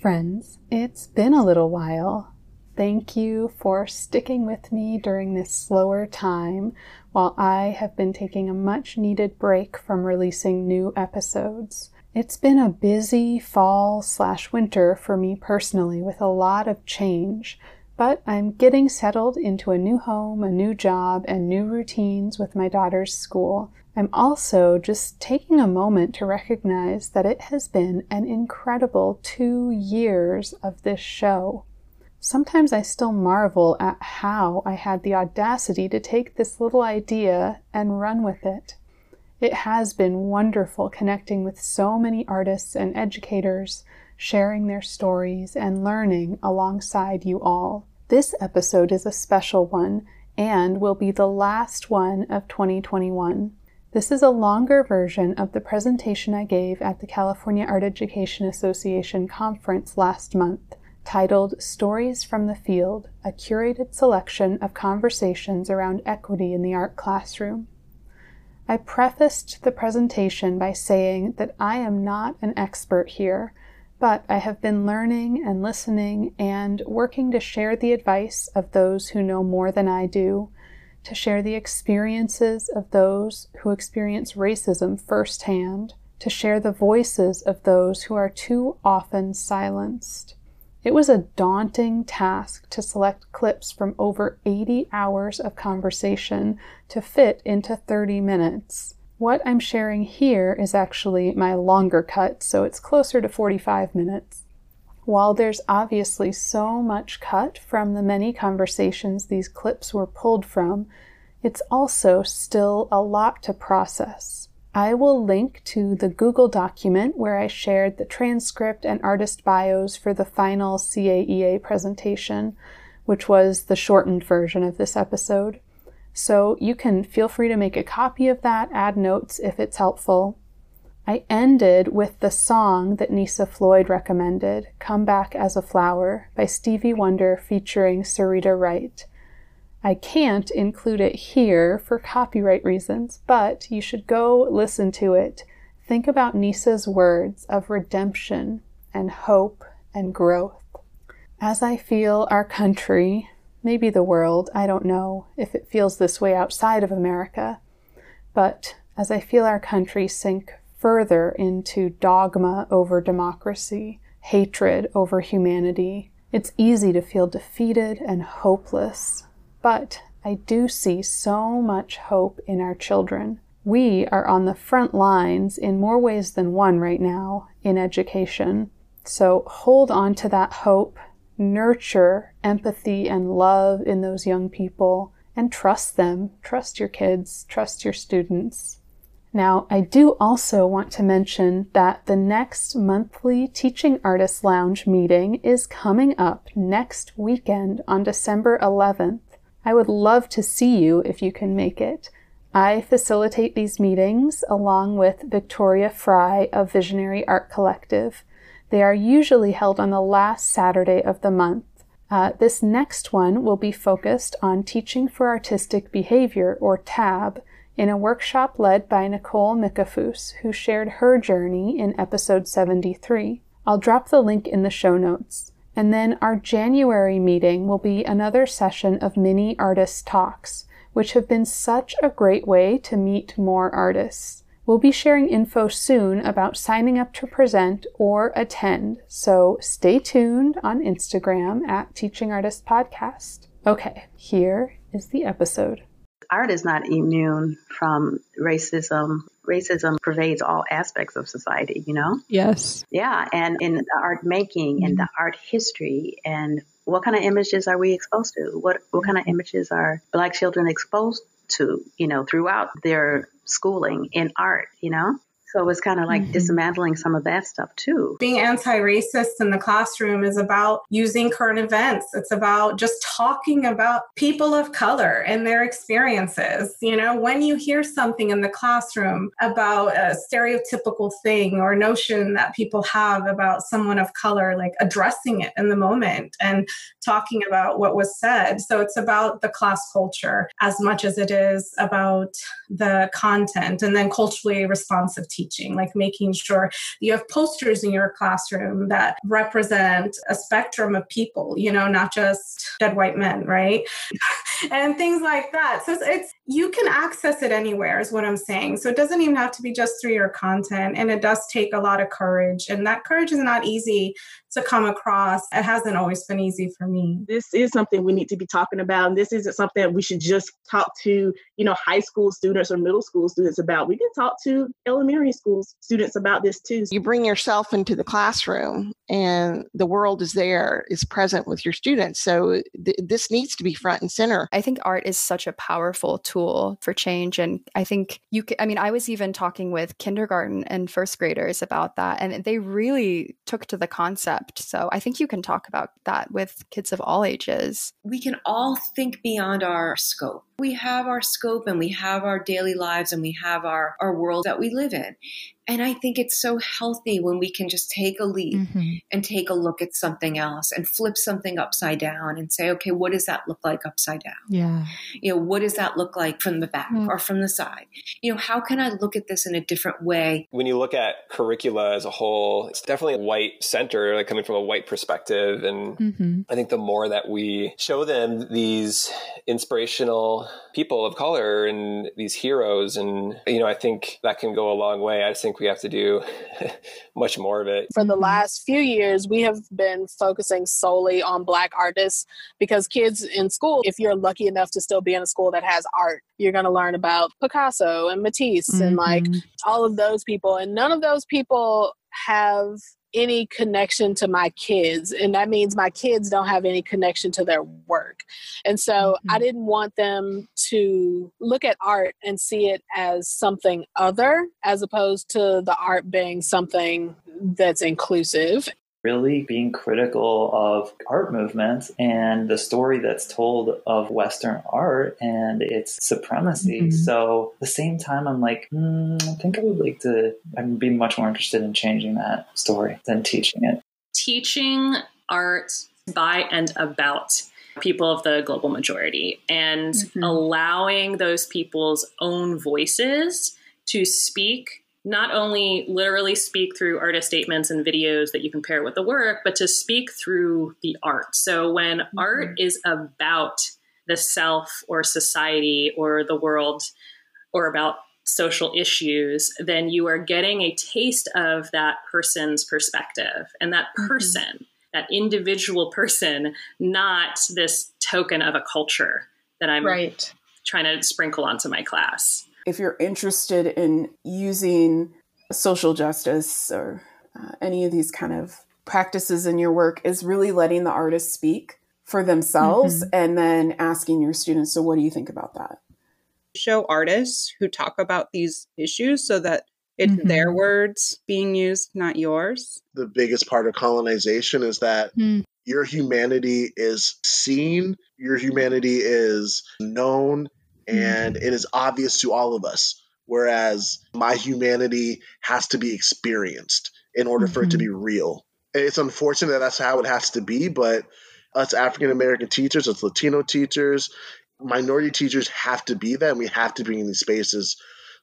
Friends. It's been a little while. Thank you for sticking with me during this slower time while I have been taking a much needed break from releasing new episodes. It's been a busy fall slash winter for me personally with a lot of change, but I'm getting settled into a new home, a new job, and new routines with my daughter's school. I'm also just taking a moment to recognize that it has been an incredible two years of this show. Sometimes I still marvel at how I had the audacity to take this little idea and run with it. It has been wonderful connecting with so many artists and educators, sharing their stories, and learning alongside you all. This episode is a special one and will be the last one of 2021. This is a longer version of the presentation I gave at the California Art Education Association conference last month titled Stories from the Field, a curated selection of conversations around equity in the art classroom. I prefaced the presentation by saying that I am not an expert here, but I have been learning and listening and working to share the advice of those who know more than I do, to share the experiences of those who experience racism firsthand, to share the voices of those who are too often silenced. It was a daunting task to select clips from over 80 hours of conversation to fit into 30 minutes. What I'm sharing here is actually my longer cut, so it's closer to 45 minutes. While there's obviously so much cut from the many conversations these clips were pulled from, it's also still a lot to process. I will link to the Google document where I shared the transcript and artist bios for the final CAEA presentation, which was the shortened version of this episode. So you can feel free to make a copy of that, add notes if it's helpful. I ended with the song that Nisa Floyd recommended, Come Back as a Flower, by Stevie Wonder featuring Syreeta Wright. I can't include it here for copyright reasons, but you should go listen to it. Think about Nisa's words of redemption and hope and growth. As I feel our country, maybe the world, I don't know if it feels this way outside of America, but as I feel our country sink further into dogma over democracy, hatred over humanity, it's easy to feel defeated and hopeless but I do see so much hope in our children. We are on the front lines in more ways than one right now in education. So hold on to that hope, nurture empathy and love in those young people, and trust them. Trust your kids, trust your students. Now, I do also want to mention that the next monthly Teaching Artists Lounge meeting is coming up next weekend on December 11th. I would love to see you if you can make it. I facilitate these meetings along with Victoria Fry of Visionary Art Collective. They are usually held on the last Saturday of the month. Uh, this next one will be focused on Teaching for Artistic Behavior, or TAB, in a workshop led by Nicole Mikafus, who shared her journey in episode 73. I'll drop the link in the show notes. And then our January meeting will be another session of mini artist talks, which have been such a great way to meet more artists. We'll be sharing info soon about signing up to present or attend, so stay tuned on Instagram at Teaching Artist Podcast. Okay, here is the episode. Art is not immune from racism racism pervades all aspects of society, you know? Yes. Yeah. And in the art making and the mm-hmm. art history and what kind of images are we exposed to? What what kind of images are black children exposed to, you know, throughout their schooling in art, you know? So it's kind of like mm-hmm. dismantling some of that stuff too. Being anti racist in the classroom is about using current events, it's about just talking about people of color and their experiences. You know, when you hear something in the classroom about a stereotypical thing or notion that people have about someone of color, like addressing it in the moment and talking about what was said. So it's about the class culture as much as it is about the content and then culturally responsive teaching, like making sure you have posters in your classroom that represent a spectrum of people, you know, not just dead white men, right? and things like that. So it's, it's, you can access it anywhere, is what I'm saying. So it doesn't even have to be just through your content. And it does take a lot of courage. And that courage is not easy to come across. It hasn't always been easy for me. This is something we need to be talking about. And this isn't something that we should just talk to, you know, high school students or middle school students about. We can talk to elementary school students about this too. You bring yourself into the classroom and the world is there, is present with your students. So th- this needs to be front and center. I think art is such a powerful tool for change. And I think you can, I mean, I was even talking with kindergarten and first graders about that, and they really took to the concept concept. So I think you can talk about that with kids of all ages. We can all think beyond our scope. We have our scope and we have our daily lives and we have our, our world that we live in. And I think it's so healthy when we can just take a leap mm-hmm. and take a look at something else and flip something upside down and say, okay, what does that look like upside down? Yeah. You know, what does that look like from the back mm-hmm. or from the side? You know, how can I look at this in a different way? When you look at curricula as a whole, it's definitely white center, like coming from a white perspective. And mm-hmm. I think the more that we show them these inspirational people of color and these heroes, and, you know, I think that can go a long way. I just think we have to do much more of it. For the last few years, we have been focusing solely on Black artists because kids in school, if you're lucky enough to still be in a school that has art, you're going to learn about Picasso and Matisse mm-hmm. and like mm-hmm. all of those people. And none of those people have any connection to my kids and that means my kids don't have any connection to their work and so mm-hmm. i didn't want them to look at art and see it as something other as opposed to the art being something that's inclusive really being critical of art movements and the story that's told of Western art and its supremacy. Mm-hmm. So at the same time, I'm like, mm, I think I would like to, I'd be much more interested in changing that story than teaching it. Teaching art by and about people of the global majority and mm-hmm. allowing those people's own voices to speak not only literally speak through artist statements and videos that you can pair with the work, but to speak through the art. So when mm-hmm. art is about the self or society or the world or about social issues, then you are getting a taste of that person's perspective. And that mm-hmm. person, mm-hmm. that individual person, not this token of a culture that I'm right. trying to sprinkle onto my class if you're interested in using social justice or uh, any of these kind of practices in your work, is really letting the artist speak for themselves mm-hmm. and then asking your students, so what do you think about that? Show artists who talk about these issues so that it's mm-hmm. their words being used, not yours. The biggest part of colonization is that mm. your humanity is seen, your humanity is known, and mm-hmm. it is obvious to all of us. Whereas my humanity has to be experienced in order mm-hmm. for it to be mm-hmm. real. It's unfortunate that that's how it has to be, but us African American teachers, us Latino teachers, minority teachers have to be that, and we have to be in these spaces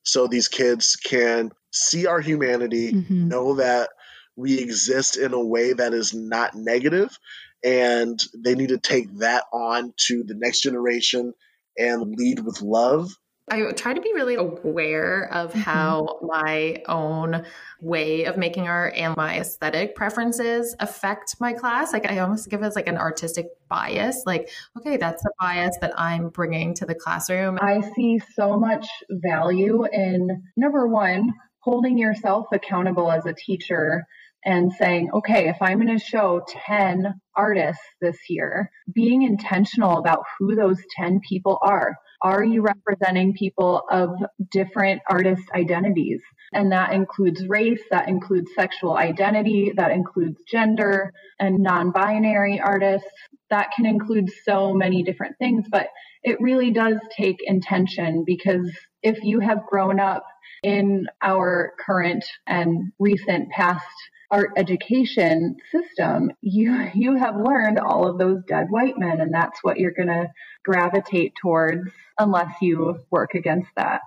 so these kids can see our humanity, mm-hmm. know that we exist in a way that is not negative, and they need to take that on to the next generation and lead with love. I try to be really aware of mm-hmm. how my own way of making art and my aesthetic preferences affect my class. Like I almost give it as like an artistic bias. Like, okay, that's a bias that I'm bringing to the classroom. I see so much value in number one, holding yourself accountable as a teacher and saying, okay, if I'm going to show 10 artists this year, being intentional about who those 10 people are. Are you representing people of different artist identities? And that includes race, that includes sexual identity, that includes gender and non binary artists. That can include so many different things, but it really does take intention because if you have grown up in our current and recent past art education system, you you have learned all of those dead white men, and that's what you're going to gravitate towards unless you work against that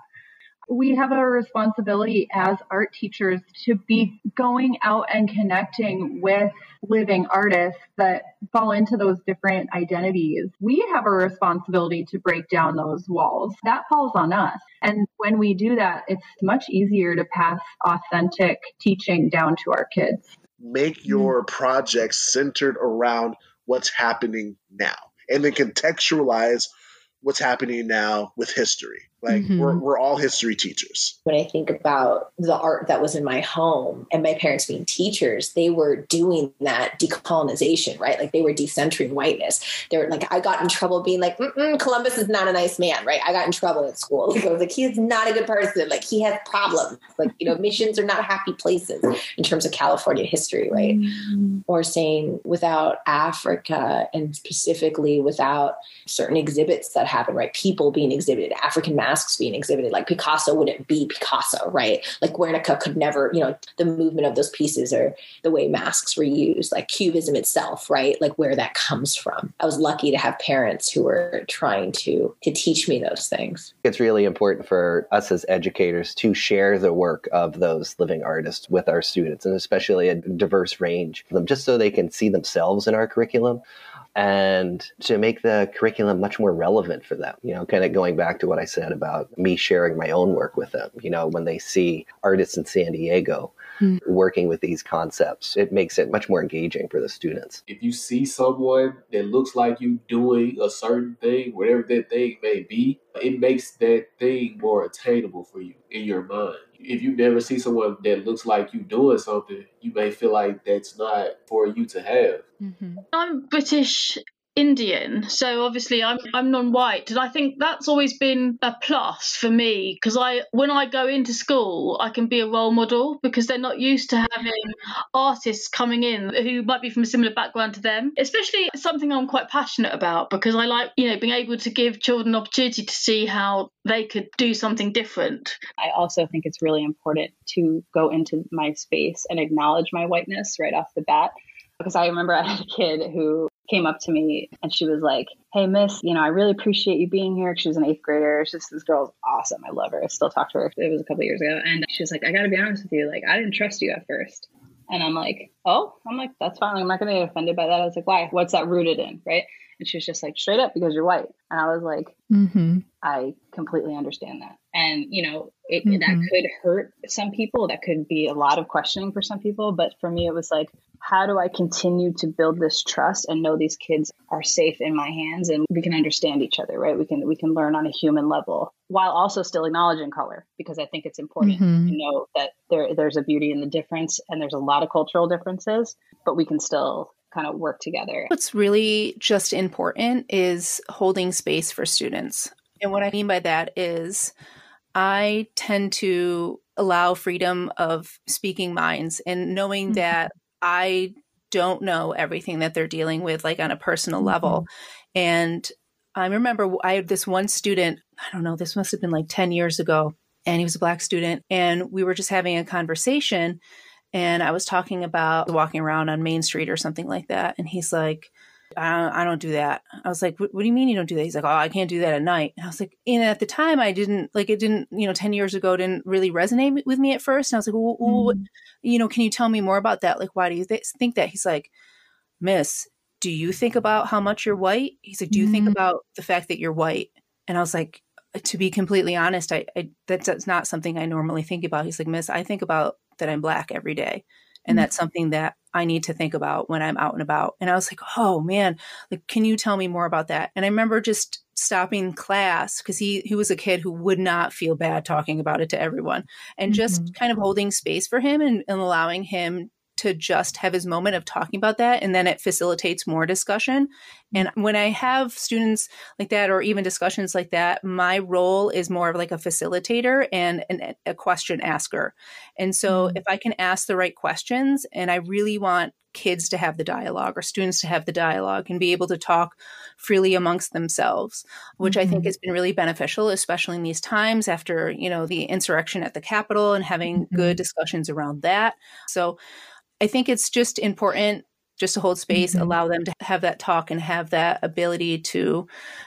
we have a responsibility as art teachers to be going out and connecting with living artists that fall into those different identities. We have a responsibility to break down those walls. That falls on us. And when we do that, it's much easier to pass authentic teaching down to our kids. Make your projects centered around what's happening now and then contextualize what's happening now with history. Like mm-hmm. we're, we're all history teachers. When I think about the art that was in my home and my parents being teachers, they were doing that decolonization, right? Like they were decentering whiteness. They were like, I got in trouble being like, Columbus is not a nice man, right? I got in trouble at school. Like I was like, he's not a good person. Like he has problems. Like, you know, missions are not happy places in terms of California history, right? Mm-hmm. Or saying without Africa and specifically without certain exhibits that happen, right? People being exhibited, African masks being exhibited. Like Picasso wouldn't be Picasso, right? Like Guernica could never, you know, the movement of those pieces or the way masks were used, like Cubism itself, right? Like where that comes from. I was lucky to have parents who were trying to to teach me those things. It's really important for us as educators to share the work of those living artists with our students, and especially a diverse range of them, just so they can see themselves in our curriculum and to make the curriculum much more relevant for them. You know, kind of going back to what I said about me sharing my own work with them. You know, when they see artists in San Diego mm. working with these concepts, it makes it much more engaging for the students. If you see someone that looks like you doing a certain thing, whatever that thing may be, it makes that thing more attainable for you in your mind if you never see someone that looks like you doing something, you may feel like that's not for you to have. Mm-hmm. I'm British Indian, so obviously I'm I'm non-white, and I think that's always been a plus for me because I when I go into school, I can be a role model because they're not used to having artists coming in who might be from a similar background to them. Especially something I'm quite passionate about because I like you know being able to give children an opportunity to see how they could do something different. I also think it's really important to go into my space and acknowledge my whiteness right off the bat because I remember I had a kid who came up to me and she was like, Hey, miss, you know, I really appreciate you being here. She was an eighth grader. She's, this girl's awesome. I love her. I still talk to her. It was a couple years ago. And she was like, I got to be honest with you. Like, I didn't trust you at first. And I'm like, Oh, I'm like, that's fine. I'm not going to get offended by that. I was like, Why? What's that rooted in? Right. And she was just like, Straight up, because you're white. And I was like, mm-hmm. I completely understand that. And, you know, it, mm-hmm. that could hurt some people. That could be a lot of questioning for some people. But for me, it was like, how do I continue to build this trust and know these kids are safe in my hands and we can understand each other, right? We can we can learn on a human level while also still acknowledging color because I think it's important mm-hmm. to know that there there's a beauty in the difference and there's a lot of cultural differences, but we can still kind of work together. What's really just important is holding space for students. And what I mean by that is I tend to allow freedom of speaking minds and knowing mm-hmm. that I don't know everything that they're dealing with, like on a personal mm-hmm. level. And I remember I had this one student, I don't know, this must have been like 10 years ago, and he was a black student. And we were just having a conversation. And I was talking about walking around on Main Street or something like that. And he's like, I don't, I don't do that. I was like, what, do you mean you don't do that? He's like, oh, I can't do that at night. And I was like, and at the time, I didn't like it. Didn't you know? Ten years ago, didn't really resonate with me at first. And I was like, well, well mm-hmm. you know, can you tell me more about that? Like, why do you th- think that? He's like, Miss, do you think about how much you're white? He's like, do you mm-hmm. think about the fact that you're white? And I was like, to be completely honest, I, I that's, that's not something I normally think about. He's like, Miss, I think about that I'm black every day and mm-hmm. that's something that I need to think about when I'm out and about. And I was like, oh man, like, can you tell me more about that? And I remember just stopping class because he he was a kid who would not feel bad talking about it to everyone, and mm-hmm. just kind of holding space for him and, and allowing him to just have his moment of talking about that and then it facilitates more discussion and when i have students like that or even discussions like that my role is more of like a facilitator and an, a question asker and so mm-hmm. if i can ask the right questions and i really want kids to have the dialogue or students to have the dialogue and be able to talk freely amongst themselves which mm-hmm. i think mm-hmm. has been really beneficial especially in these times after you know the insurrection at the capitol and having mm-hmm. good discussions around that so i think it's just important just to hold space mm-hmm. allow them to have that talk and have that ability to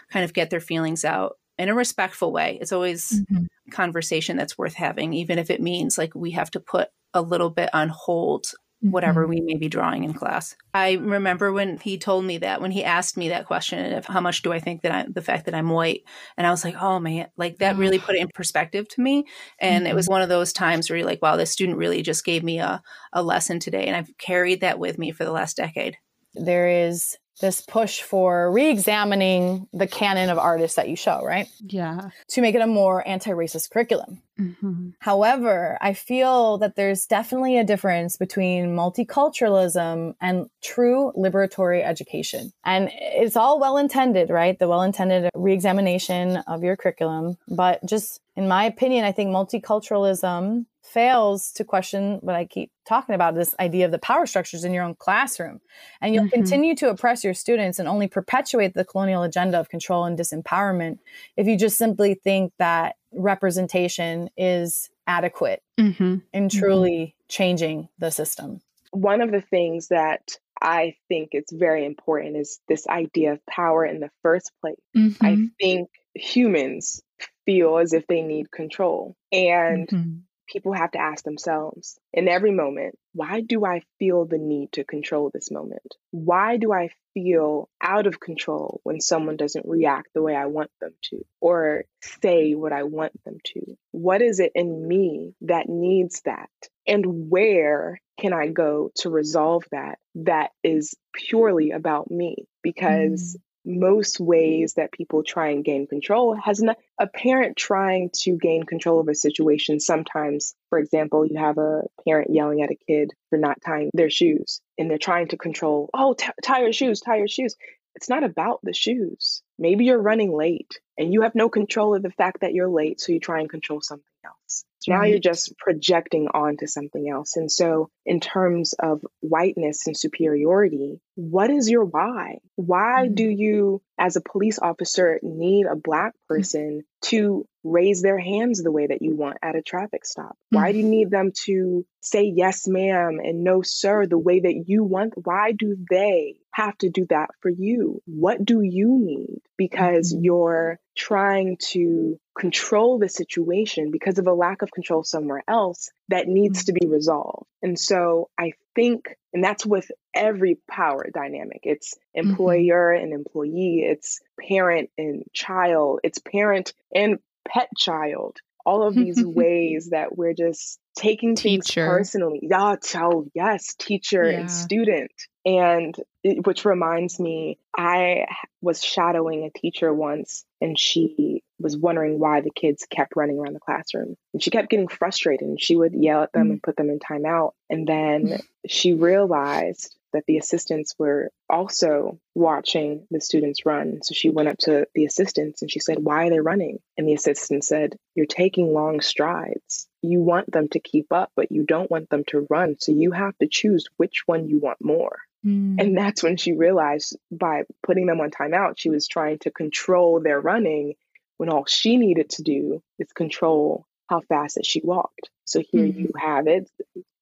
kind of get their feelings out in a respectful way it's always mm-hmm. conversation that's worth having even if it means like we have to put a little bit on hold whatever mm-hmm. we may be drawing in class. I remember when he told me that, when he asked me that question of how much do I think that I, the fact that I'm white, and I was like, oh man, like that really put it in perspective to me. And mm-hmm. it was one of those times where you're like, wow, this student really just gave me a, a lesson today. And I've carried that with me for the last decade. There is this push for re-examining the canon of artists that you show, right? Yeah. To make it a more anti-racist curriculum. Mm-hmm. However, I feel that there's definitely a difference between multiculturalism and true liberatory education. And it's all well intended, right? The well intended re examination of your curriculum. But just in my opinion, I think multiculturalism fails to question what I keep talking about this idea of the power structures in your own classroom. And you'll mm-hmm. continue to oppress your students and only perpetuate the colonial agenda of control and disempowerment if you just simply think that representation is adequate mm-hmm. in mm-hmm. truly mm-hmm. changing the system. One of the things that I think it's very important is this idea of power in the first place. Mm-hmm. I think humans feel as if they need control. And mm-hmm people have to ask themselves in every moment why do I feel the need to control this moment? Why do I feel out of control when someone doesn't react the way I want them to or say what I want them to? What is it in me that needs that? And where can I go to resolve that that is purely about me? Because mm most ways mm-hmm. that people try and gain control has not, a parent trying to gain control of a situation. Sometimes for example you have a parent yelling at a kid for not tying their shoes and they're trying to control oh t- tie your shoes tie your shoes. It's not about the shoes. Maybe you're running late and you have no control of the fact that you're late so you try and control something else now you're just projecting onto something else. And so, in terms of whiteness and superiority, what is your why? Why mm-hmm. do you, as a police officer, need a Black mm-hmm. person to raise their hands the way that you want at a traffic stop? Why do you mm-hmm. need them to say yes, ma'am, and no, sir, the way that you want? Why do they have to do that for you? What do you need? Because mm-hmm. you're trying to control the situation because of a lack of control somewhere else that needs to be resolved. And so I think, and that's with every power dynamic it's mm-hmm. employer mm-hmm. and employee, it's parent and child, it's parent and pet child. All of these ways that we're just taking things personally. Yeah, child, yes, teacher yeah. and student. And it, which reminds me, I was shadowing a teacher once, and she was wondering why the kids kept running around the classroom. And she kept getting frustrated, and she would yell at them mm. and put them in timeout. And then she realized that the assistants were also watching the students run. So she went up to the assistants and she said, Why are they running? And the assistant said, You're taking long strides. You want them to keep up, but you don't want them to run. So you have to choose which one you want more. Mm. And that's when she realized by putting them on timeout, she was trying to control their running when all she needed to do is control how fast that she walked. So here mm-hmm. you have it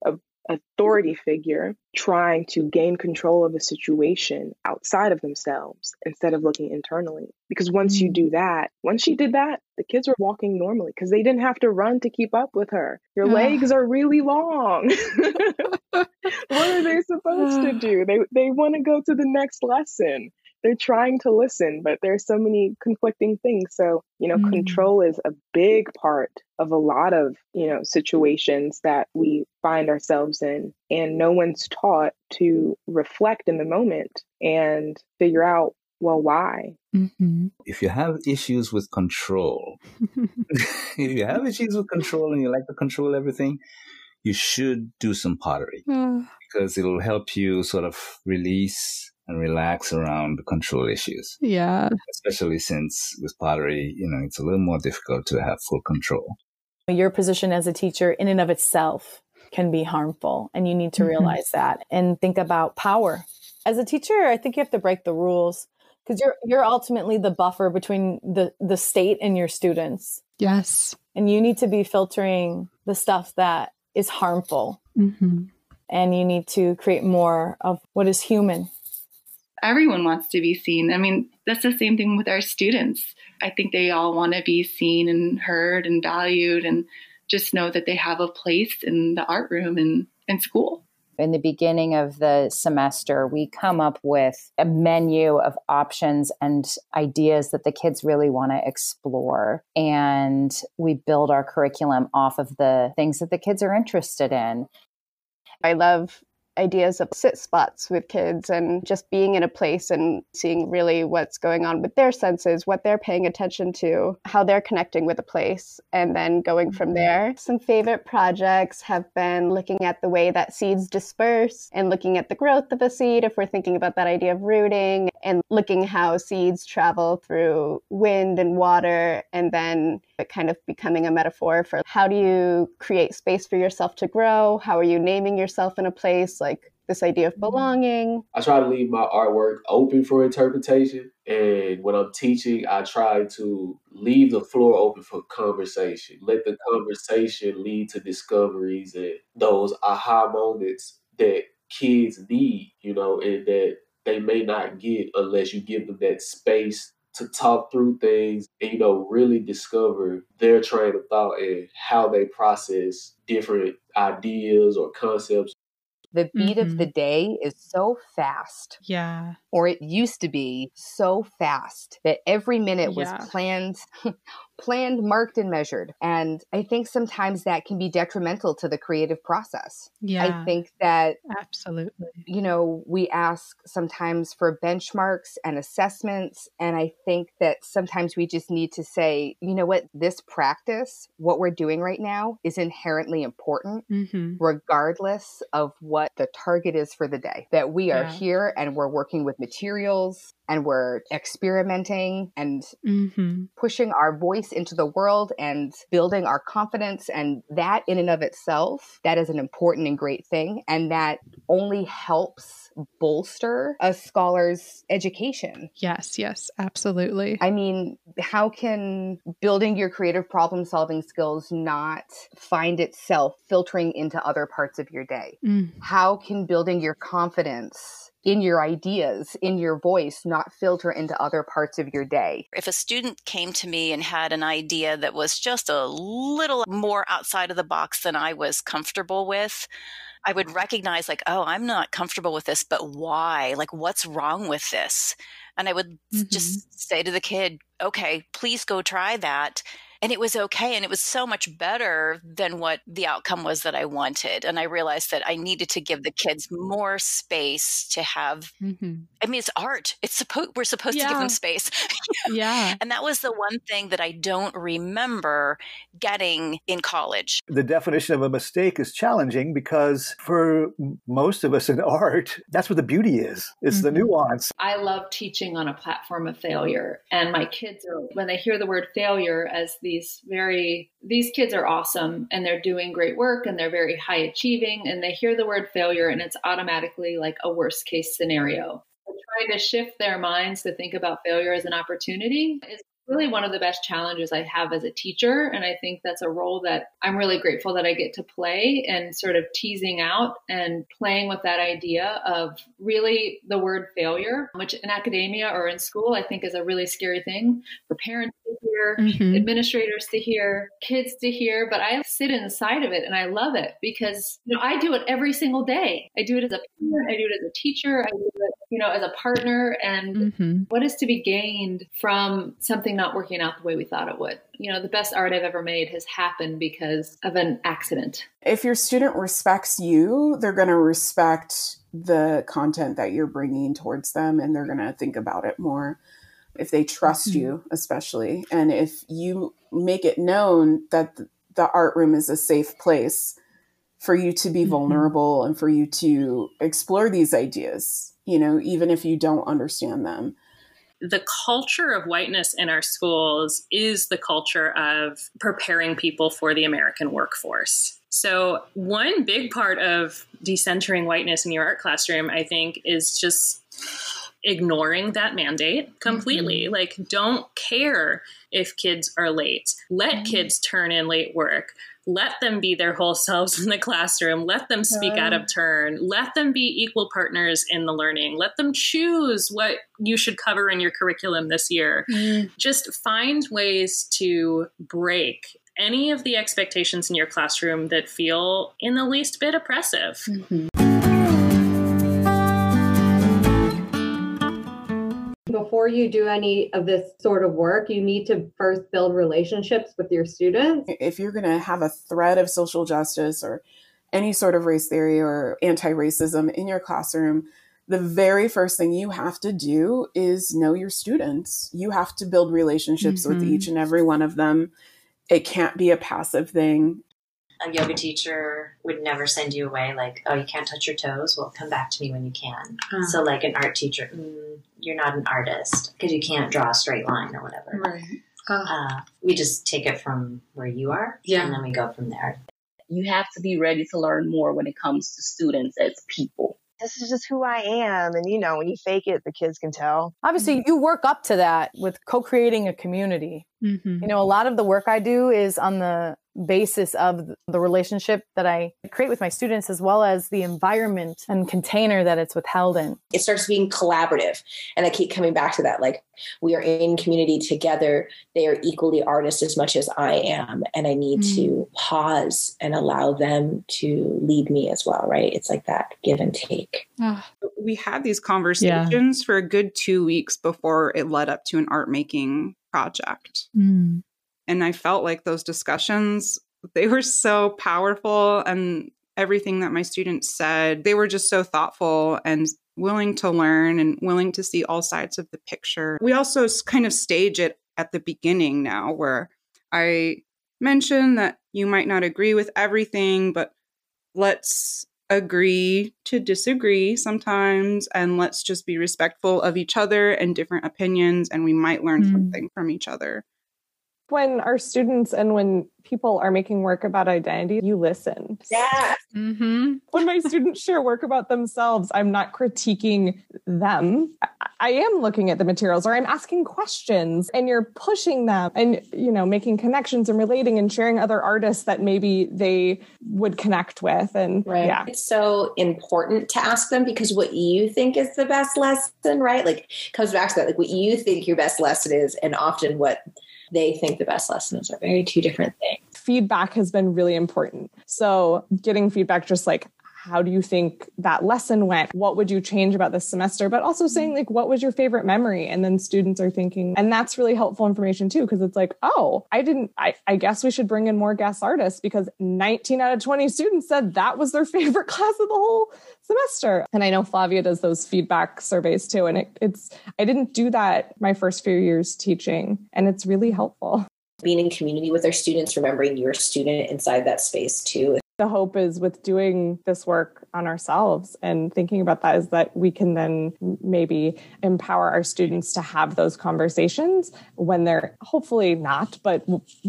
a authority figure trying to gain control of a situation outside of themselves instead of looking internally. Because once mm-hmm. you do that, once she did that, the kids were walking normally because they didn't have to run to keep up with her. Your legs are really long. what are they supposed to do? They they want to go to the next lesson they're trying to listen, but there's so many conflicting things. So, you know, mm. control is a big part of a lot of, you know, situations that we find ourselves in. And no one's taught to reflect in the moment and figure out, well, why? Mm-hmm. If you have issues with control, if you have issues with control and you like to control everything, you should do some pottery because it'll help you sort of release and relax around the control issues. Yeah. Especially since with pottery, you know, it's a little more difficult to have full control. Your position as a teacher, in and of itself, can be harmful. And you need to Mm-hmm. realize that and think about power. As a teacher, I think you have to break the rules because you're you're ultimately the buffer between the the state and your students. Yes. And you need to be filtering the stuff that is harmful. Mm-hmm. And you need to create more of what is human. Everyone wants to be seen. I mean, that's the same thing with our students. I think they all want to be seen and heard and valued and just know that they have a place in the art room and in school. In the beginning of the semester, we come up with a menu of options and ideas that the kids really want to explore. And we build our curriculum off of the things that the kids are interested in. I love ideas of sit spots with kids and just being in a place and seeing really what's going on with their senses, what they're paying attention to, how they're connecting with a place, and then going from mm-hmm. there. Some favorite projects have been looking at the way that seeds disperse and looking at the growth of a seed if we're thinking about that idea of rooting and looking how seeds travel through wind and water and then it kind of becoming a metaphor for how do you create space for yourself to grow? How are you naming yourself in a place? Like this idea of mm-hmm. belonging. I try to leave my artwork open for interpretation. And when I'm teaching, I try to leave the floor open for conversation. Let the conversation lead to discoveries and those aha moments that kids need, you know, and that they may not get unless you give them that space to talk through things and, you know, really discover their train of thought and how they process different ideas or concepts the beat Mm-hmm. of the day is so fast. Yeah. Or it used to be so fast that every minute was planned planned, marked and measured. And I think sometimes that can be detrimental to the creative process. Yeah. I think that absolutely. You know, we ask sometimes for benchmarks and assessments and I think that sometimes we just need to say, you know what, this practice, what we're doing right now is inherently important Mm-hmm. regardless of what the target is for the day. That we are Yeah. here and we're working with materials and we're experimenting and Mm-hmm. pushing our voice into the world and building our confidence. And that, in and of itself, that is an important and great thing. And that only helps bolster a scholar's education. Yes, yes, absolutely. I mean, how can building your creative problem solving skills not find itself filtering into other parts of your day? Mm. How can building your confidence in your ideas, in your voice, not filter into other parts of your day? If a student came to me and had an idea that was just a little more outside of the box than I was comfortable with, I would recognize, like, oh, I'm not comfortable with this, but why? Like, what's wrong with this? And I would just mm-hmm. say to the kid, okay, please go try that. And it was okay. And it was so much better than what the outcome was that I wanted. And I realized that I needed to give the kids more space to have. Mm-hmm. I mean, it's art. It's supposed we're supposed to give them space. Yeah. And that was the one thing that I don't remember getting in college. The definition of a mistake is challenging because for most of us in art, that's what the beauty is. It's the nuance. I love teaching on a platform of failure. And my kids are, when they hear the word failure as these very, these kids are awesome and they're doing great work and they're very high achieving. And they hear the word failure and it's automatically like a worst case scenario. So trying to shift their minds to think about failure as an opportunity is really one of the best challenges I have as a teacher. And I think that's a role that I'm really grateful that I get to play and sort of teasing out and playing with that idea of really the word failure, which in academia or in school, I think is a really scary thing for parents to hear, Mhm. administrators to hear, kids to hear. But I sit inside of it and I love it because, you know, I do it every single day. I do it as a parent, I do it as a teacher, I do it, you know, as a partner. And Mm-hmm. what is to be gained from something not working out the way we thought it would? You know, the best art I've ever made has happened because of an accident. If your student respects you, they're going to respect the content that you're bringing towards them and they're going to think about it more if they trust Mm-hmm. you, especially. And if you make it known that the art room is a safe place for you to be vulnerable and for you to explore these ideas, you know, even if you don't understand them the culture of whiteness in our schools is the culture of preparing people for the American workforce. So, one big part of decentering whiteness in your art classroom, I think, is just ignoring that mandate completely. Mm-hmm. Like, don't care if kids are late. Let mm-hmm. kids turn in late work let them be their whole selves in the classroom let them speak out of turn let them be equal partners in the learning let them choose what you should cover in your curriculum this year mm. just find ways to break any of the expectations in your classroom that feel in the least bit oppressive mm-hmm. Before you do any of this sort of work, you need to first build relationships with your students. If you're going to have a thread of social justice or any sort of race theory or anti racism in your classroom, the very first thing you have to do is know your students. You have to build relationships mm-hmm. with each and every one of them. It can't be a passive thing a yoga teacher would never send you away like, oh, you can't touch your toes. Well, come back to me when you can. Uh-huh. So, like an art teacher, mm, you're not an artist because you can't draw a straight line or whatever. Right. Uh, uh, we just take it from where you are, yeah. and then we go from there. You have to be ready to learn more when it comes to students as people this is just who I am. And, you know, when you fake it, the kids can tell. Obviously, you work up to that with co creating a community. Mm-hmm. You know, a lot of the work I do is on the basis of the relationship that I create with my students, as well as the environment and container that it's withheld in. It starts being collaborative. And I keep coming back to that. Like, we are in community together. They are equally artists as much as I am. And I need mm. to pause and allow them to lead me as well, right? It's like that give and take. We had these conversations yeah. for a good two weeks before it led up to an art making project. Mm. And I felt like those discussions, they were so powerful and everything that my students said, they were just so thoughtful and willing to learn and willing to see all sides of the picture. We also kind of stage it at the beginning now where I mention that you might not agree with everything, but let's agree to disagree sometimes and let's just be respectful of each other and different opinions and we might learn mm. something from each other when our students and when people are making work about identity, you listen. Yeah. Mm-hmm. When my students share work about themselves, I'm not critiquing them. I am looking at the materials or I'm asking questions and you're pushing them and, you know, making connections and relating and sharing other artists that maybe they would connect with. And right. yeah. It's so important to ask them because what you think is the best lesson, right? Like comes back to that, like what you think your best lesson is and often what they think the best lessons are very two different things. Feedback has been really important. So, getting feedback just like how do you think that lesson went? What would you change about this semester? But also saying, mm-hmm. like, what was your favorite memory? And then students are thinking, and that's really helpful information too, because it's like, oh, I didn't, I, I guess we should bring in more guest artists because 19 out of 20 students said that was their favorite class of the whole semester. And I know Flavia does those feedback surveys too. And it, it's, I didn't do that my first few years teaching, and it's really helpful being in community with our students, remembering your student inside that space too the hope is with doing this work on ourselves and thinking about that is that we can then maybe empower our students to have those conversations when they're hopefully not, but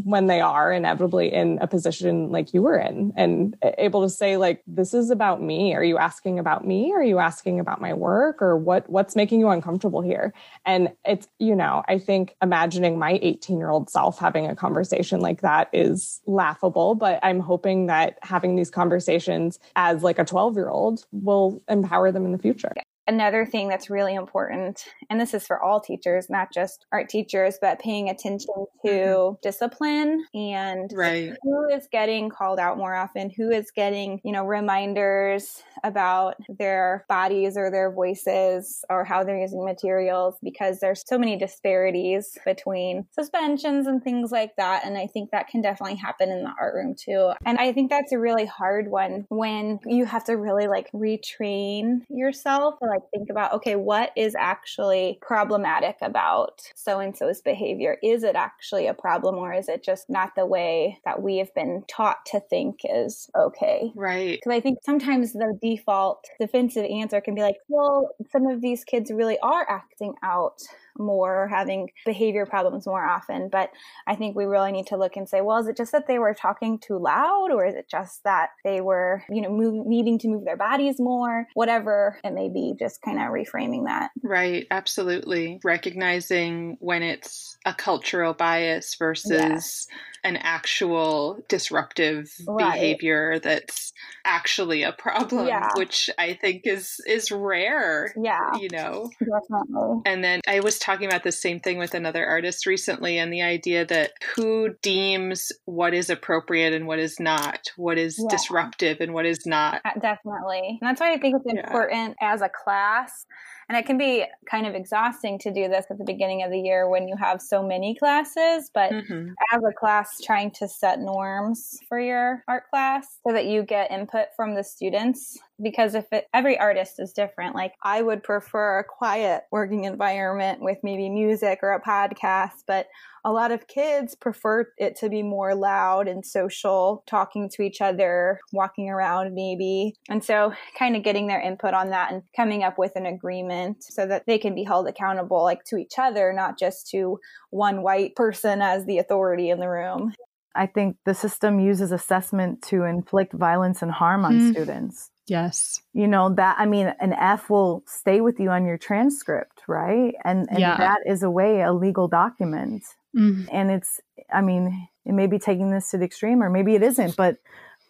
when they are inevitably in a position like you were in and able to say like, this is about me. Are you asking about me? Are you asking about my work or what, what's making you uncomfortable here? And it's, you know, I think imagining my 18 year old self having a conversation like that is laughable, but I'm hoping that having having these conversations as like a 12 year old will empower them in the future another thing that's really important, and this is for all teachers, not just art teachers, but paying attention to mm-hmm. discipline and right. who is getting called out more often, who is getting, you know, reminders about their bodies or their voices or how they're using materials because there's so many disparities between suspensions and things like that. And I think that can definitely happen in the art room too. And I think that's a really hard one when you have to really like retrain yourself like think about okay, what is actually problematic about so and so's behavior? Is it actually a problem or is it just not the way that we have been taught to think is okay? Right. Because I think sometimes the default defensive answer can be like, well, some of these kids really are acting out more, having behavior problems more often. But I think we really need to look and say, well, is it just that they were talking too loud, or is it just that they were, you know, move, needing to move their bodies more? Whatever it may be, just kind of reframing that. Right, absolutely. Recognizing when it's a cultural bias versus an actual disruptive Right. behavior that's actually a problem, Yeah. which I think is is rare. Yeah. You know. Definitely. And then I was talking about the same thing with another artist recently, and the idea that who deems what is appropriate and what is not, what is Yeah. disruptive and what is not. Uh, Definitely. And that's why I think it's important as a class. And it can be kind of exhausting to do this at the beginning of the year when you have so many classes. But Mhm. as a class, trying to set norms for your art class so that you get input from the students. Because if it, every artist is different, like I would prefer a quiet working environment with maybe music or a podcast, but a lot of kids prefer it to be more loud and social, talking to each other, walking around maybe. And so, kind of getting their input on that and coming up with an agreement so that they can be held accountable, like to each other, not just to one white person as the authority in the room. I think the system uses assessment to inflict violence and harm on Mm. students. Yes. You know, that, I mean, an F will stay with you on your transcript, right? And, and Yeah. that is a way, a legal document. Mhm. And it's, I mean, it may be taking this to the extreme or maybe it isn't, but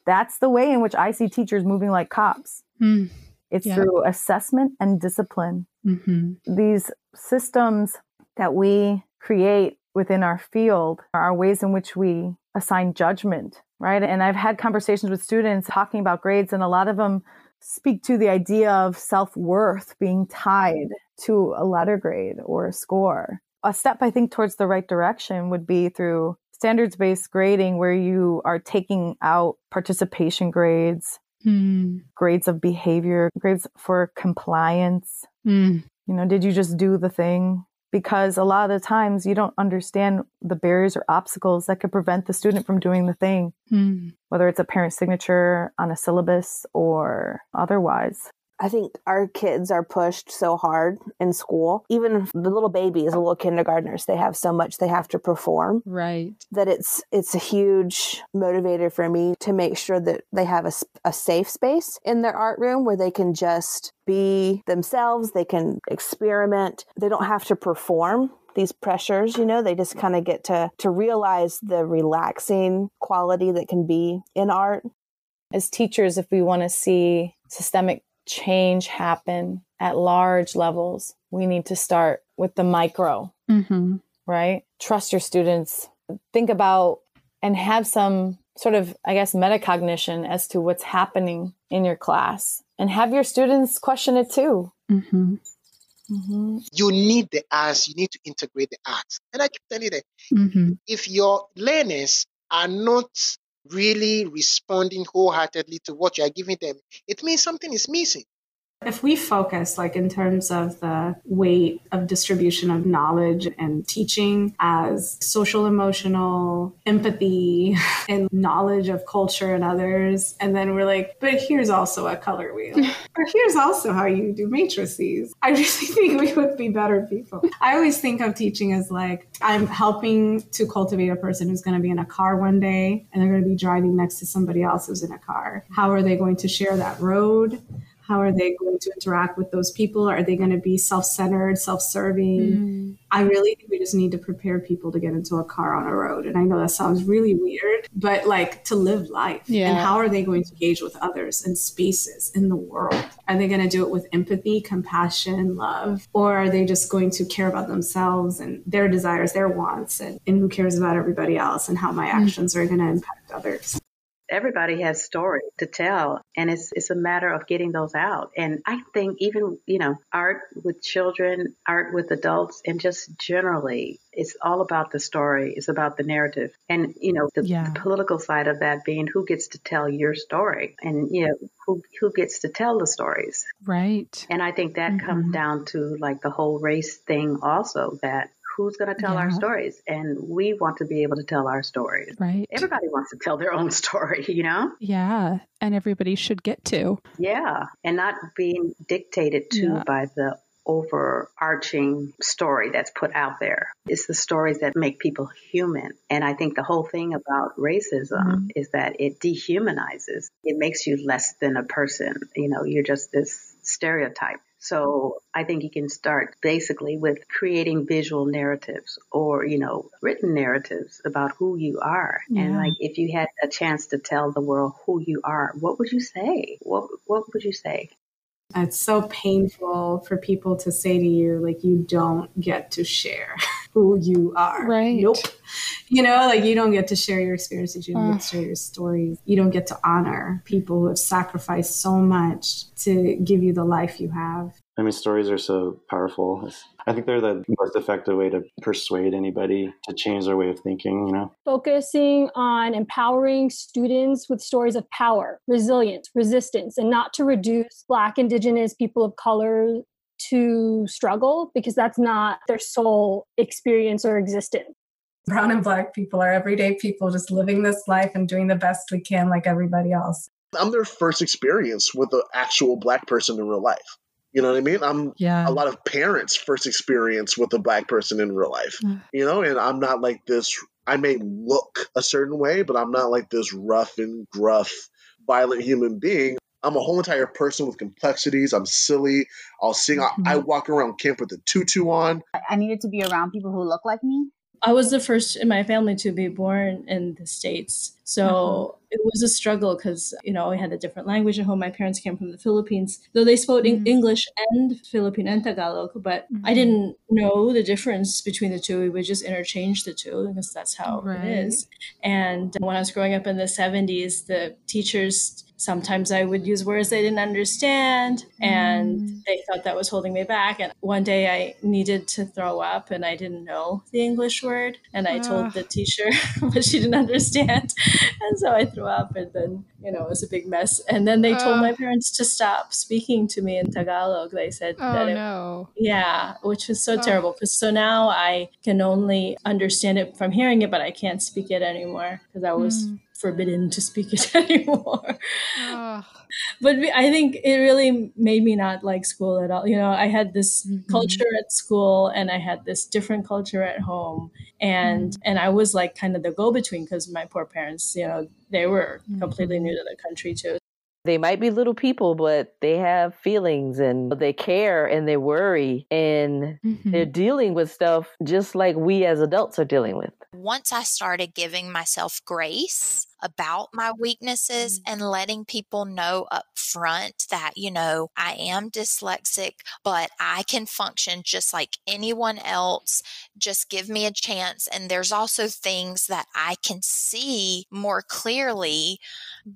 that's the way in which I see teachers moving like cops. Mm. It's Yeah. through assessment and discipline. hmm These systems that we create within our field are ways in which we assign judgment, right? And I've had conversations with students talking about grades, and a lot of them speak to the idea of self worth being tied to a letter grade or a score. A step I think towards the right direction would be through standards based grading, where you are taking out participation grades, Mm. grades of behavior, grades for compliance. Mm. You know, did you just do the thing? Because a lot of the times you don't understand the barriers or obstacles that could prevent the student from doing the thing, Mm. whether it's a parent signature on a syllabus or otherwise. I think our kids are pushed so hard in school. Even the little babies, the little kindergartners, they have so much they have to perform. Right. That it's it's a huge motivator for me to make sure that they have a, a safe space in their art room where they can just be themselves, they can experiment. They don't have to perform these pressures, you know, they just kind of get to to realize the relaxing quality that can be in art. As teachers, if we want to see systemic change happen at large levels, we need to start with the micro. hmm right? Trust your students. Think about and have some sort of, I guess, metacognition as to what's happening in your class and have your students question it too. hmm You need the arts, you need to integrate the arts. And I keep telling you that hmm if your learners are not really responding wholeheartedly to what you are giving them, it means something is missing. If we focus, like in terms of the weight of distribution of knowledge and teaching as social emotional empathy and knowledge of culture and others, and then we're like, but here's also a color wheel, or here's also how you do matrices, I really think we would be better people. I always think of teaching as like, I'm helping to cultivate a person who's going to be in a car one day and they're going to be driving next to somebody else who's in a car. How are they going to share that road? How are they going to interact with those people? Are they going to be self centered, self serving? Mm. I really think we just need to prepare people to get into a car on a road. And I know that sounds really weird, but like to live life. Yeah. And how are they going to engage with others and spaces in the world? Are they going to do it with empathy, compassion, love? Or are they just going to care about themselves and their desires, their wants, and, and who cares about everybody else and how my actions are going to impact others? Everybody has stories to tell and it's it's a matter of getting those out and i think even you know art with children art with adults and just generally it's all about the story it's about the narrative and you know the, yeah. the political side of that being who gets to tell your story and you know who who gets to tell the stories right and i think that mm-hmm. comes down to like the whole race thing also that who's going to tell yeah. our stories and we want to be able to tell our stories right everybody wants to tell their own story you know yeah and everybody should get to yeah and not being dictated to yeah. by the overarching story that's put out there. It's the stories that make people human. And I think the whole thing about racism mm-hmm. is that it dehumanizes. It makes you less than a person. You know, you're just this stereotype. So I think you can start basically with creating visual narratives or, you know, written narratives about who you are. Yeah. And like if you had a chance to tell the world who you are, what would you say? What what would you say? It's so painful for people to say to you, like, you don't get to share who you are. Right. Nope. You know, like, you don't get to share your experiences. You don't uh. get to share your stories. You don't get to honor people who have sacrificed so much to give you the life you have. I mean, stories are so powerful. I think they're the most effective way to persuade anybody to change their way of thinking, you know? Focusing on empowering students with stories of power, resilience, resistance, and not to reduce Black, Indigenous, people of color to struggle because that's not their sole experience or existence. Brown and Black people are everyday people just living this life and doing the best we can like everybody else. I'm their first experience with an actual Black person in real life. You know what I mean? I'm yeah. a lot of parents' first experience with a black person in real life. Mm. You know, and I'm not like this. I may look a certain way, but I'm not like this rough and gruff, violent human being. I'm a whole entire person with complexities. I'm silly. I'll sing. Mm-hmm. I, I walk around camp with a tutu on. I needed to be around people who look like me. I was the first in my family to be born in the States. So uh-huh. it was a struggle because, you know, we had a different language at home. My parents came from the Philippines, though they spoke mm-hmm. English and Philippine and Tagalog, but mm-hmm. I didn't know the difference between the two. We would just interchange the two because that's how right. it is. And when I was growing up in the 70s, the teachers sometimes I would use words they didn't understand and mm. they thought that was holding me back. And one day I needed to throw up and I didn't know the English word. And I uh. told the teacher, but she didn't understand. And so I threw up and then, you know, it was a big mess. And then they uh. told my parents to stop speaking to me in Tagalog. They said oh, that it, no. Yeah, which was so oh. terrible because so now I can only understand it from hearing it, but I can't speak it anymore because I was. Mm forbidden to speak it anymore. Oh. But I think it really made me not like school at all. You know, I had this mm-hmm. culture at school and I had this different culture at home. And mm and I was like kind of the go between because my poor parents, you know, they were mm-hmm. completely new to the country too. They might be little people, but they have feelings and they care and they worry and mm-hmm. they're dealing with stuff just like we as adults are dealing with. Once I started giving myself grace about my weaknesses mm. and letting people know up front that, you know, I am dyslexic, but I can function just like anyone else. Just give me a chance. And there's also things that I can see more clearly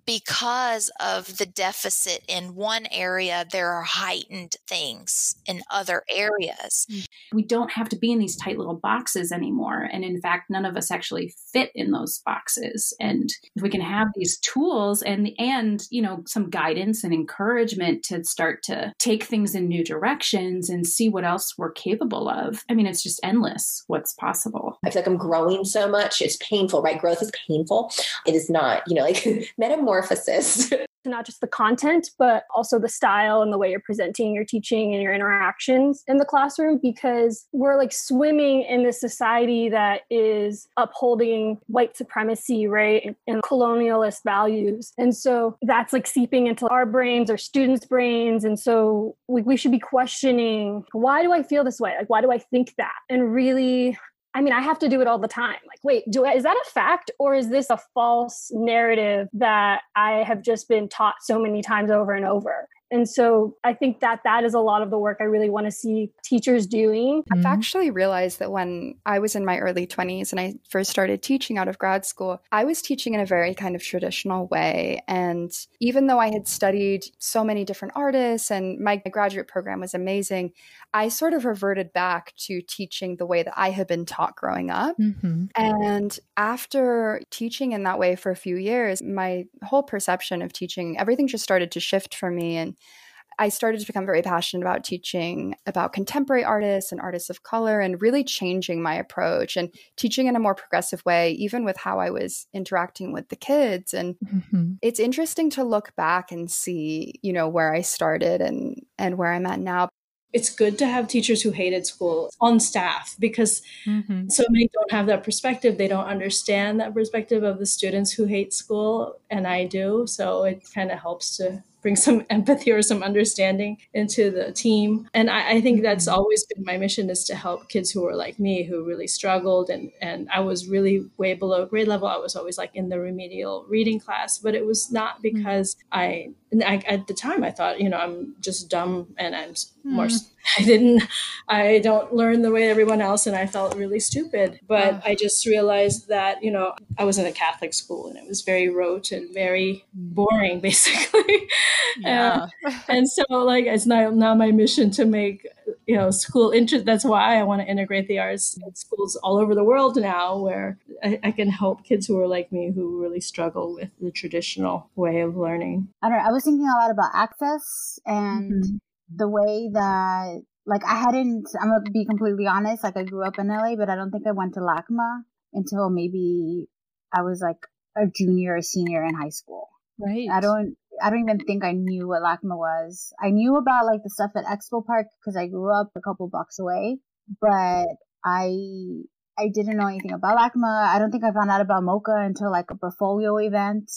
because of the deficit in one area. There are heightened things in other areas. Mm. We don't have to be in these tight little boxes anymore. And in fact, none of us actually fit in those boxes. And if we can have these tools and and you know some guidance and encouragement to start to take things in new directions and see what else we're capable of i mean it's just endless what's possible. I feel like i'm growing so much. It's painful right? Growth is painful. It is not you know like metamorphosis not just the content, but also the style and the way you're presenting your teaching and your interactions in the classroom because we're like swimming in this society that is upholding white supremacy, right? And colonialist values. And so that's like seeping into our brains, our students' brains. And so we, we should be questioning why do I feel this way? Like, why do I think that? And really I mean, I have to do it all the time. Like, wait, do I, is that a fact or is this a false narrative that I have just been taught so many times over and over? And so I think that that is a lot of the work I really want to see teachers doing. I've actually realized that when I was in my early 20s and I first started teaching out of grad school, I was teaching in a very kind of traditional way. And even though I had studied so many different artists and my graduate program was amazing, I sort of reverted back to teaching the way that I had been taught growing up. Mm-hmm. And after teaching in that way for a few years, my whole perception of teaching, everything just started to shift for me. And I started to become very passionate about teaching about contemporary artists and artists of color and really changing my approach and teaching in a more progressive way, even with how I was interacting with the kids. And mm-hmm. it's interesting to look back and see, you know, where I started and and where I'm at now it's good to have teachers who hated school on staff because mm-hmm. so many don't have that perspective. They don't understand that perspective of the students who hate school, and I do. So it kind of helps to bring some empathy or some understanding into the team. And I, I, think that's mm-hmm. always been my mission is to help kids who were like me, who really struggled. And, and I was really way below grade level. I was always like in the remedial reading class, but it was not mm-hmm. because I, I, at the time I thought, you know, I'm just dumb and I'm more, mm. I didn't, I don't learn the way everyone else. And I felt really stupid. But. I just realized that, you know, I was in a Catholic school and it was very rote and very boring, basically yeah. and, and so like it's now now my mission to make you know school interest that's why i want to integrate the arts in schools all over the world now where I, I, can help kids who are like me who really struggle with the traditional way of learning. I don't know i was thinking a lot about access and mm-hmm. the way that like i hadn't i'm gonna be completely honest like i grew up in la but i don't think i went to lacma until maybe i was like a junior or senior in high school. Right. I don't I don't even think I knew what LACMA was. I knew about like the stuff at Expo Park because I grew up a couple blocks away, but I I didn't know anything about LACMA. I don't think I found out about MoCA until like a portfolio event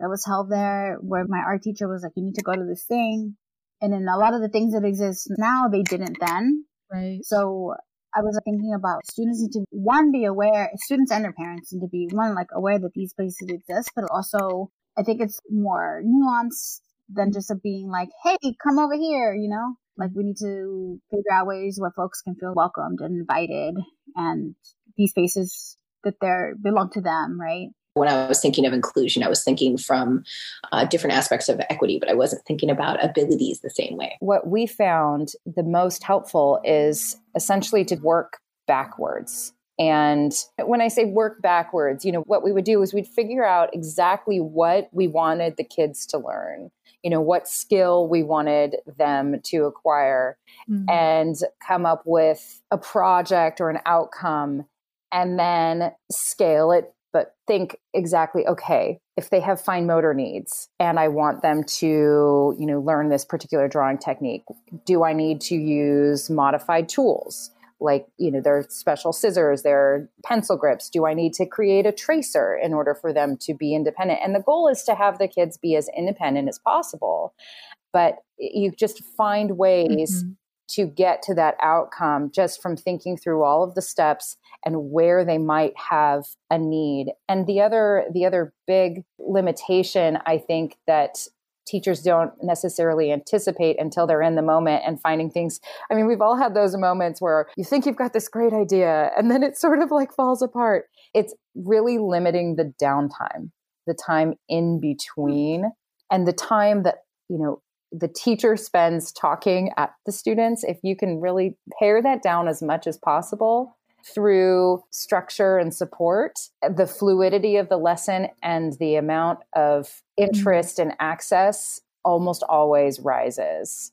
that was held there where my art teacher was like, you need to go to this thing. And then a lot of the things that exist now, they didn't then. Right. So I was thinking about students need to one be aware, students and their parents need to be one like aware that these places exist, but also I think it's more nuanced than just a being like, hey, come over here, you know? Like we need to figure out ways where folks can feel welcomed and invited and these spaces that they're belong to them, right? When I was thinking of inclusion, I was thinking from uh, different aspects of equity, but I wasn't thinking about abilities the same way. What we found the most helpful is essentially to work backwards. And when I say work backwards, you know, what we would do is we'd figure out exactly what we wanted the kids to learn, you know, what skill we wanted them to acquire, mm-hmm. and come up with a project or an outcome and then scale it. But think exactly, okay, if they have fine motor needs and I want them to, you know, learn this particular drawing technique, do I need to use modified tools? Like you know their special scissors their pencil grips. Do i need to create a tracer in order for them to be independent? And the goal is to have the kids be as independent as possible. But you just find ways mm-hmm. to get to that outcome just from thinking through all of the steps and where they might have a need. And the other the other big limitation i think that teachers don't necessarily anticipate until they're in the moment and finding things. I mean, we've all had those moments where you think you've got this great idea and then it sort of like falls apart. It's really limiting the downtime, the time in between, and the time that, you know, the teacher spends talking at the students. If you can really pare that down as much as possible, through structure and support, the fluidity of the lesson and the amount of mm-hmm. interest and access almost always rises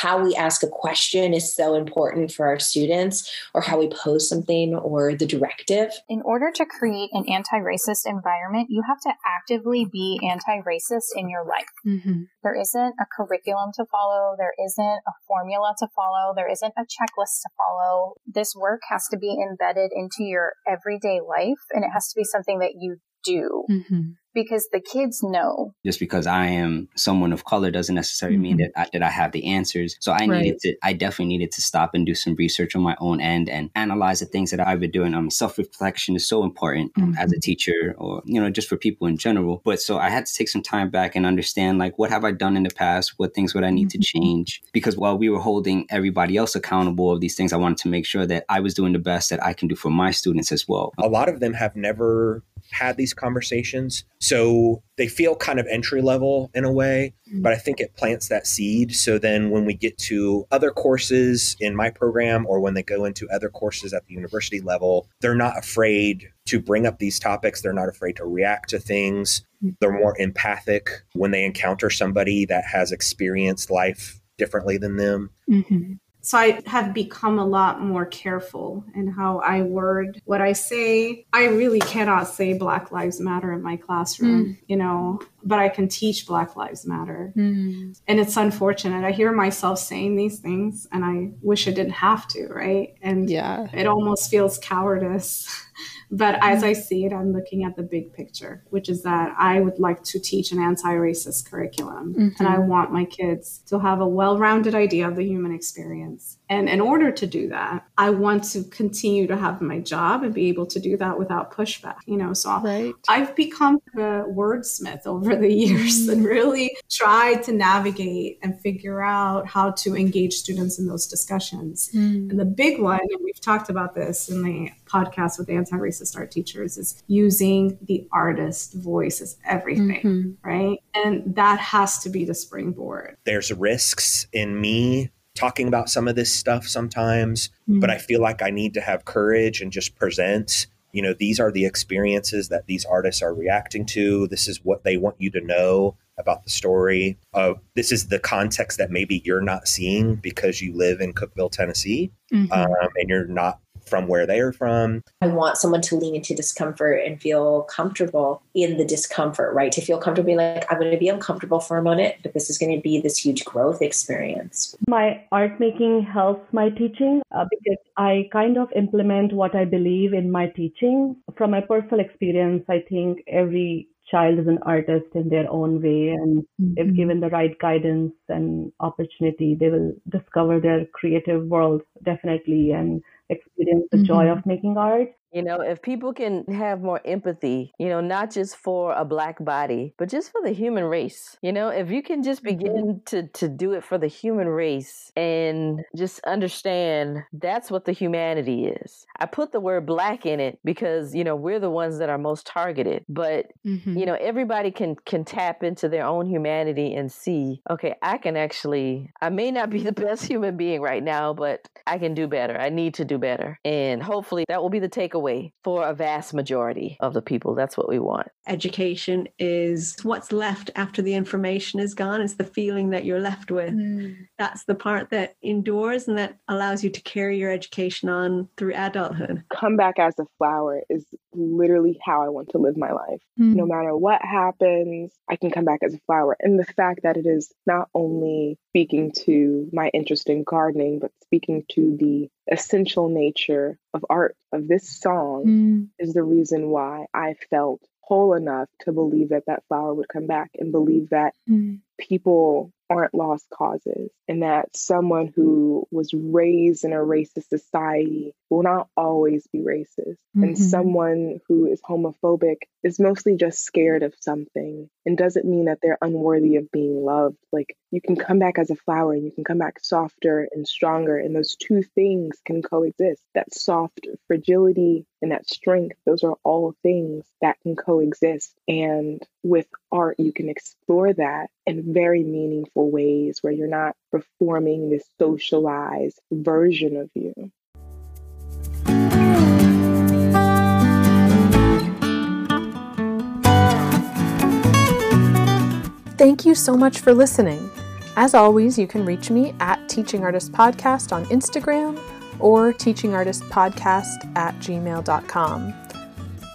how we ask a question is so important for our students or how we pose something or the directive. In order to create an anti racist environment, you have to actively be anti racist in your life. Mm-hmm. There isn't a curriculum to follow, there isn't a formula to follow, there isn't a checklist to follow. This work has to be embedded into your everyday life and it has to be something that you do. Mm-hmm because the kids know. Just because I am someone of color doesn't necessarily mm-hmm. mean that I, that I have the answers. So I right. needed to, I definitely needed to stop and do some research on my own end and analyze the things that I've been doing. Um, self reflection is so important mm-hmm. as a teacher, or you know, just for people in general. But so I had to take some time back and understand like what have I done in the past, what things would I need mm-hmm. to change? Because while we were holding everybody else accountable of these things, I wanted to make sure that I was doing the best that I can do for my students as well. A lot of them have never had these conversations. So they feel kind of entry level in a way, mm-hmm. but I think it plants that seed. So then when we get to other courses in my program or when they go into other courses at the university level, they're not afraid to bring up these topics. They're not afraid to react to things. Mm-hmm. They're more empathic when they encounter somebody that has experienced life differently than them. Mm-hmm so I have become a lot more careful in how I word what I say. I really cannot say Black Lives Matter in my classroom, mm. you know, but I can teach Black Lives Matter. Mm. And it's unfortunate. I hear myself saying these things and I wish I didn't have to, right? And yeah, it almost feels cowardice. But as I see it, I'm looking at the big picture, which is that I would like to teach an anti racist curriculum. Mm-hmm. And I want my kids to have a well rounded idea of the human experience. And in order to do that, I want to continue to have my job and be able to do that without pushback. You know, so right. I've become a wordsmith over the years mm-hmm. and really tried to navigate and figure out how to engage students in those discussions. Mm-hmm. And the big one, and we've talked about this in the podcast with anti racist racist art teachers is using the artist voice as everything, mm-hmm. right? And that has to be the springboard. There's risks in me talking about some of this stuff sometimes, mm-hmm. but I feel like I need to have courage and just present you know these are the experiences that these artists are reacting to this is what they want you to know about the story of this is the context that maybe you're not seeing because you live in cookeville tennessee mm-hmm. um, and you're not from where they're from. I want someone to lean into discomfort and feel comfortable in the discomfort, right? To feel comfortable being like, I'm going to be uncomfortable for a moment, but this is going to be this huge growth experience. My art making helps my teaching uh, because I kind of implement what I believe in my teaching. From my personal experience, I think every child is an artist in their own way and mm-hmm. if given the right guidance and opportunity they will discover their creative world definitely and experience the mm-hmm. joy of making art you know, if people can have more empathy, you know, not just for a black body, but just for the human race. You know, if you can just mm-hmm. begin to to do it for the human race and just understand that's what the humanity is. I put the word black in it because, you know, we're the ones that are most targeted, but mm-hmm. you know, everybody can can tap into their own humanity and see, okay, I can actually I may not be the best human being right now, but I can do better. I need to do better. And hopefully that will be the takeaway takeaway for a vast majority of the people. That's what we want. Education is what's left after the information is gone. It's the feeling that you're left with. Mm. That's the part that endures and that allows you to carry your education on through adulthood. Come back as a flower is literally how I want to live my life. Mm. No matter what happens, I can come back as a flower. And the fact that it is not only speaking to my interest in gardening, but speaking to the essential nature of art of this song mm. is the reason why I felt whole enough to believe that that flower would come back and believe that mm. people aren't lost causes and that someone who was raised in a racist society will not always be racist. Mm-hmm. and someone who is homophobic is mostly just scared of something and doesn't mean that they're unworthy of being loved. Like you can come back as a flower and you can come back softer and stronger and those two things can coexist. That soft fragility and that strength those are all things that can coexist. And with art you can explore that in very meaningful ways where you're not performing this socialized version of you. Thank you so much for listening. As always, you can reach me at Teaching Artist Podcast on Instagram or teachingartistpodcast at gmail.com.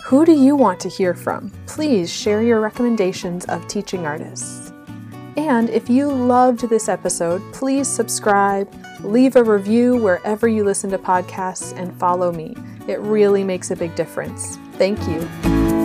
Who do you want to hear from? Please share your recommendations of teaching artists. And if you loved this episode, please subscribe, leave a review wherever you listen to podcasts, and follow me. It really makes a big difference. Thank you.